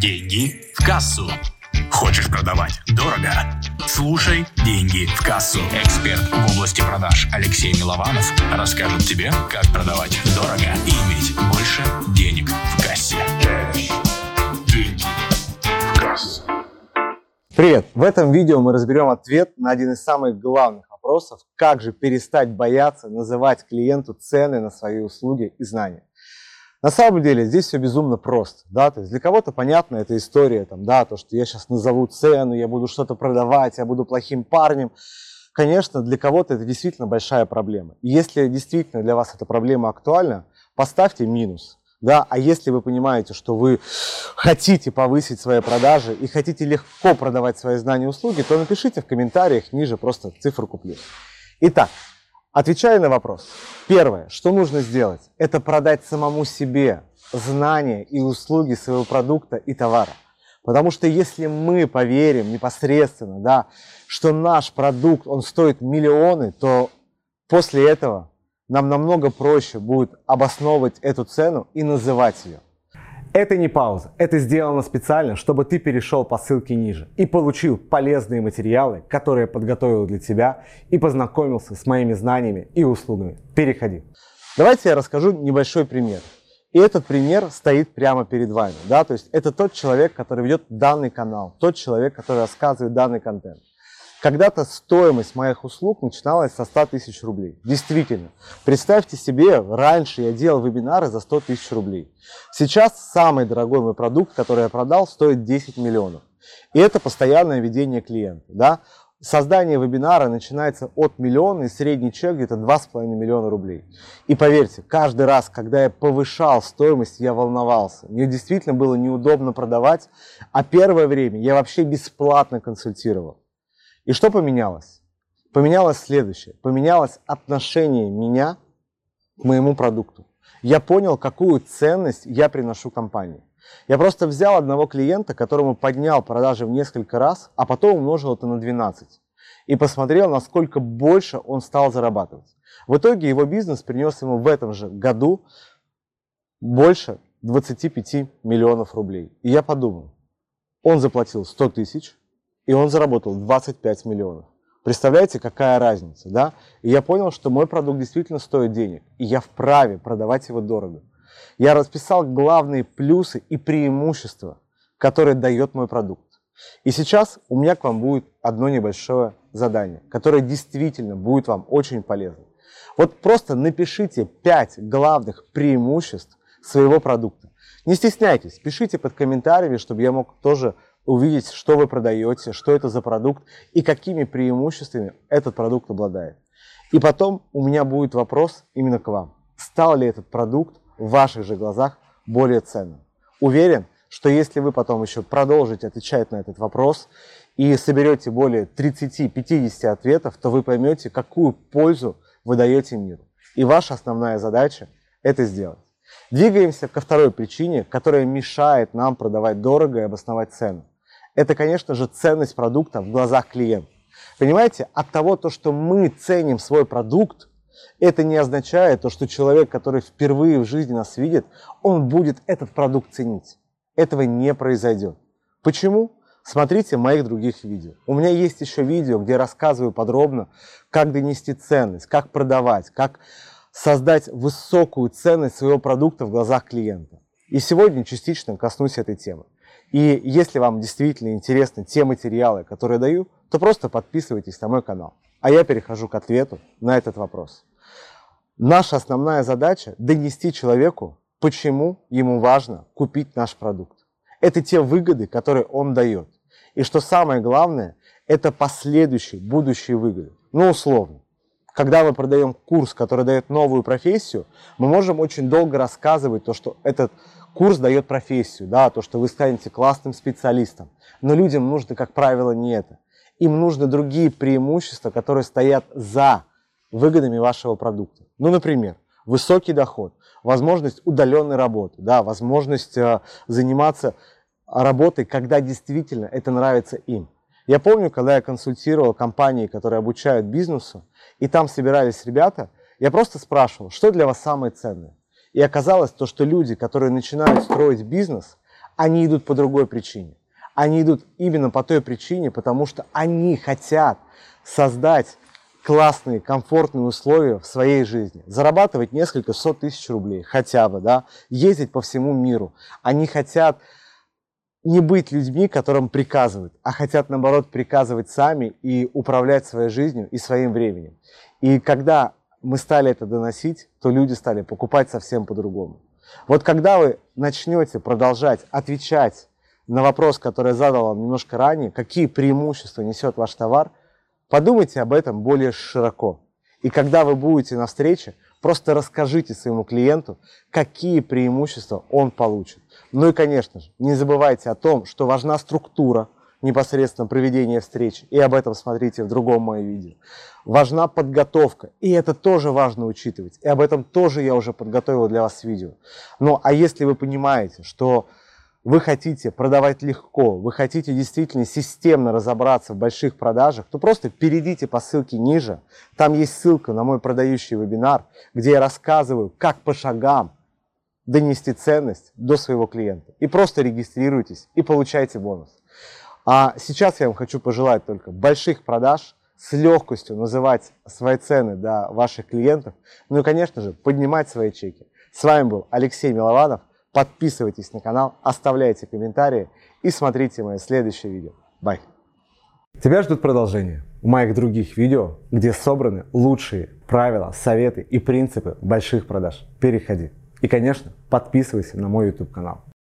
Деньги в кассу. Хочешь продавать дорого? Слушай «Деньги в кассу». Эксперт в области продаж Алексей Милованов расскажет тебе, как продавать дорого и иметь больше денег в кассе. Деньги в кассу. Привет! В этом видео мы разберем ответ на один из самых главных вопросов, как же перестать бояться называть клиенту цены на свои услуги и знания. На самом деле здесь все безумно просто, да, то есть для кого-то понятна эта история, там, да, то, что я сейчас назову цену, я буду что-то продавать, я буду плохим парнем. Конечно, для кого-то это действительно большая проблема. И если действительно для вас эта проблема актуальна, поставьте минус. Да, а если вы понимаете, что вы хотите повысить свои продажи и хотите легко продавать свои знания и услуги, то напишите в комментариях ниже просто циферку плюс. Итак, Отвечая на вопрос, первое, что нужно сделать, это продать самому себе знания и услуги своего продукта и товара. Потому что если мы поверим непосредственно, да, что наш продукт, он стоит миллионы, то после этого нам намного проще будет обосновывать эту цену и называть ее. Это не пауза, это сделано специально, чтобы ты перешел по ссылке ниже и получил полезные материалы, которые я подготовил для тебя и познакомился с моими знаниями и услугами. Переходи. Давайте я расскажу небольшой пример. И этот пример стоит прямо перед вами. Да? То есть это тот человек, который ведет данный канал, тот человек, который рассказывает данный контент. Когда-то стоимость моих услуг начиналась со 100 тысяч рублей. Действительно. Представьте себе, раньше я делал вебинары за 100 тысяч рублей. Сейчас самый дорогой мой продукт, который я продал, стоит 10 миллионов. И это постоянное ведение клиента. Да? Создание вебинара начинается от миллиона, и средний чек где-то 2,5 миллиона рублей. И поверьте, каждый раз, когда я повышал стоимость, я волновался. Мне действительно было неудобно продавать, а первое время я вообще бесплатно консультировал. И что поменялось? Поменялось следующее. Поменялось отношение меня к моему продукту. Я понял, какую ценность я приношу компании. Я просто взял одного клиента, которому поднял продажи в несколько раз, а потом умножил это на 12. И посмотрел, насколько больше он стал зарабатывать. В итоге его бизнес принес ему в этом же году больше 25 миллионов рублей. И я подумал, он заплатил 100 тысяч, и он заработал 25 миллионов. Представляете, какая разница, да? И я понял, что мой продукт действительно стоит денег, и я вправе продавать его дорого. Я расписал главные плюсы и преимущества, которые дает мой продукт. И сейчас у меня к вам будет одно небольшое задание, которое действительно будет вам очень полезно. Вот просто напишите 5 главных преимуществ своего продукта. Не стесняйтесь, пишите под комментариями, чтобы я мог тоже увидеть, что вы продаете, что это за продукт и какими преимуществами этот продукт обладает. И потом у меня будет вопрос именно к вам. Стал ли этот продукт в ваших же глазах более ценным? Уверен, что если вы потом еще продолжите отвечать на этот вопрос и соберете более 30-50 ответов, то вы поймете, какую пользу вы даете миру. И ваша основная задача – это сделать. Двигаемся ко второй причине, которая мешает нам продавать дорого и обосновать цену это, конечно же, ценность продукта в глазах клиента. Понимаете, от того, то, что мы ценим свой продукт, это не означает то, что человек, который впервые в жизни нас видит, он будет этот продукт ценить. Этого не произойдет. Почему? Смотрите моих других видео. У меня есть еще видео, где рассказываю подробно, как донести ценность, как продавать, как создать высокую ценность своего продукта в глазах клиента. И сегодня частично коснусь этой темы. И если вам действительно интересны те материалы, которые даю, то просто подписывайтесь на мой канал. А я перехожу к ответу на этот вопрос. Наша основная задача – донести человеку, почему ему важно купить наш продукт. Это те выгоды, которые он дает. И что самое главное, это последующие, будущие выгоды. Ну, условно. Когда мы продаем курс, который дает новую профессию, мы можем очень долго рассказывать то, что этот Курс дает профессию, да, то, что вы станете классным специалистом. Но людям нужно, как правило, не это. Им нужны другие преимущества, которые стоят за выгодами вашего продукта. Ну, например, высокий доход, возможность удаленной работы, да, возможность э, заниматься работой, когда действительно это нравится им. Я помню, когда я консультировал компании, которые обучают бизнесу, и там собирались ребята, я просто спрашивал, что для вас самое ценное. И оказалось то, что люди, которые начинают строить бизнес, они идут по другой причине. Они идут именно по той причине, потому что они хотят создать классные, комфортные условия в своей жизни. Зарабатывать несколько сот тысяч рублей хотя бы, да, ездить по всему миру. Они хотят не быть людьми, которым приказывают, а хотят, наоборот, приказывать сами и управлять своей жизнью и своим временем. И когда мы стали это доносить, то люди стали покупать совсем по-другому. Вот когда вы начнете продолжать отвечать на вопрос, который я задал вам немножко ранее, какие преимущества несет ваш товар – Подумайте об этом более широко. И когда вы будете на встрече, просто расскажите своему клиенту, какие преимущества он получит. Ну и, конечно же, не забывайте о том, что важна структура непосредственно проведения встречи. И об этом смотрите в другом моем видео. Важна подготовка. И это тоже важно учитывать. И об этом тоже я уже подготовил для вас видео. Ну а если вы понимаете, что вы хотите продавать легко, вы хотите действительно системно разобраться в больших продажах, то просто перейдите по ссылке ниже. Там есть ссылка на мой продающий вебинар, где я рассказываю, как по шагам донести ценность до своего клиента. И просто регистрируйтесь и получайте бонус. А сейчас я вам хочу пожелать только больших продаж, с легкостью называть свои цены до ваших клиентов, ну и, конечно же, поднимать свои чеки. С вами был Алексей Милованов. Подписывайтесь на канал, оставляйте комментарии и смотрите мое следующее видео. Бай! Тебя ждут продолжение в моих других видео, где собраны лучшие правила, советы и принципы больших продаж. Переходи. И, конечно, подписывайся на мой YouTube канал.